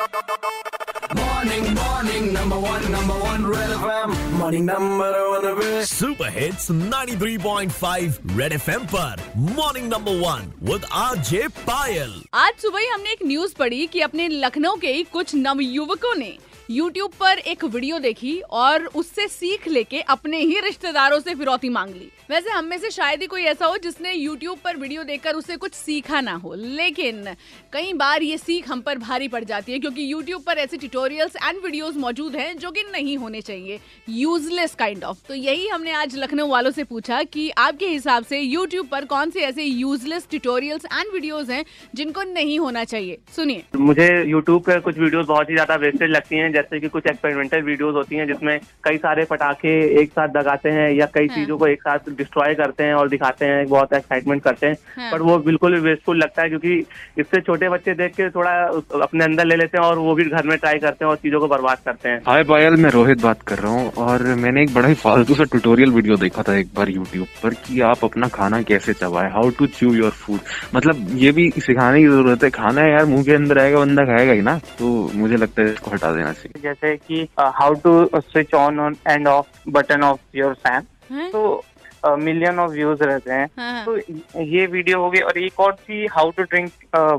Morning, morning, number one, number one, Red FM. Morning, number one, Red super hits 93.5 Red FM पर. Morning number one with RJ Payal आज सुबह ही हमने एक news पढ़ी कि अपने लखनऊ के ही कुछ नवयुवकों ने YouTube पर एक वीडियो देखी और उससे सीख लेके अपने ही रिश्तेदारों से फिरौती मांग ली। वैसे हम में से शायद ही कोई ऐसा हो जिसने यूट्यूब पर वीडियो देखकर उसे कुछ सीखा ना हो। लेकिन कई बार ये सीख हम पर भारी पड़ जाती है क्योंकि YouTube पर ऐसे ट्यूटोरियल्स एंड वीडियोस मौजूद हैं जो कि नहीं होने चाहिए। यूजलेस काइंड ऑफ़ तो यही हमने आज लखनऊ वालों से पूछा कि आपके हिसाब से यूट्यूब पर कौन से ऐसे यूजलेस ट्यूटोरियल्स एंड वीडियोज़ हैं जिनको नहीं होना चाहिए? सुनिए। मुझे यूट्यूब पर कुछ वीडियोस बहुत ही ज़्यादा वेस्टेज लगती हैं जैसे कि कुछ एक्सपेरिमेंटल वीडियोस होती हैं जिसमें कई सारे पटाखे एक साथ दगाते हैं या कई हाँ। चीज़ों को एक साथ डिस्ट्रॉय करते हैं और दिखाते हैं बहुत एक्साइटमेंट करते हैं हाँ। पर वो बिल्कुल भी वेस्टफुल लगता है क्योंकि इससे छोटे बच्चे देख के थोड़ा अपने अंदर ले लेते हैं और वो भी घर में ट्राई करते हैं और चीज़ों को बर्बाद करते हैं हाय पायल मैं रोहित बात कर रहा हूँ और मैंने एक बड़ा ही फालतू सा ट्यूटोरियल वीडियो देखा था एक बार यूट्यूब पर कि आप अपना खाना कैसे चबाए how to chew your food मतलब ये भी सिखाने की ज़रूरत है खाना यार मुँह के अंदर आएगा बंदा खाएगा ही ना तो मुझे लगता है इसको हटा देना चाहिए जैसे कि how to switch on and off button off your fan तो मिलियन ऑफ़ व्यूज़ रहते हैं। हाँ, हाँ। तो ये वीडियो हो गई और एक और थी हाउ टू ड्रिंक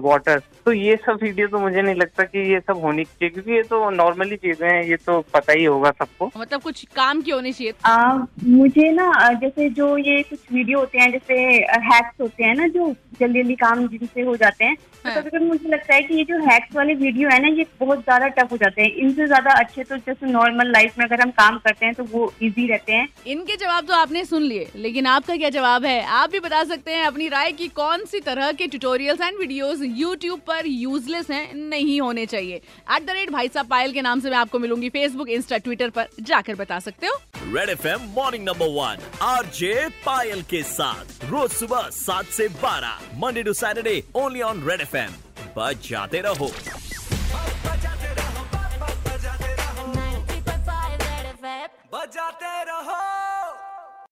वाटर तो ये सब वीडियो तो मुझे नहीं लगता कि ये सब होनी चाहिए क्योंकि ये तो नॉर्मली चीज़ें हैं ये तो पता ही होगा सबको। मतलब कुछ काम की होनी चाहिए। आ, मुझे ना जैसे जो ये कुछ वीडियो होते हैं जैसे हैक्स होते हैं ना जो जल्दी जल्दी काम जिनसे हो जाते हैं तो हाँ। कभी कभी मुझे लगता है कि ये जो हैक्स वाले वीडियो है ना ये बहुत ज़्यादा टफ हो जाते हैं। इनसे ज़्यादा अच्छे तो जैसे नॉर्मल लाइफ में अगर हम काम करते हैं तो वो इजी रहते हैं। इनके जवाब तो आपने सुन लिए। लेकिन आपका क्या जवाब है? आप भी बता सकते हैं अपनी राय की कौन सी तरह के ट्यूटोरियल्स एंड वीडियोस यूट्यूब पर यूजलेस हैं नहीं होने चाहिए। एट द रेट भाई साहब पायल के नाम से मैं आपको मिलूँगी फेसबुक इंस्टा ट्विटर पर जाकर बता सकते हो। Red F M morning number one R J Payal के साथ रोज सुबह सात से बारह Monday to Saturday only on Red F M बजाते रहो। बजाते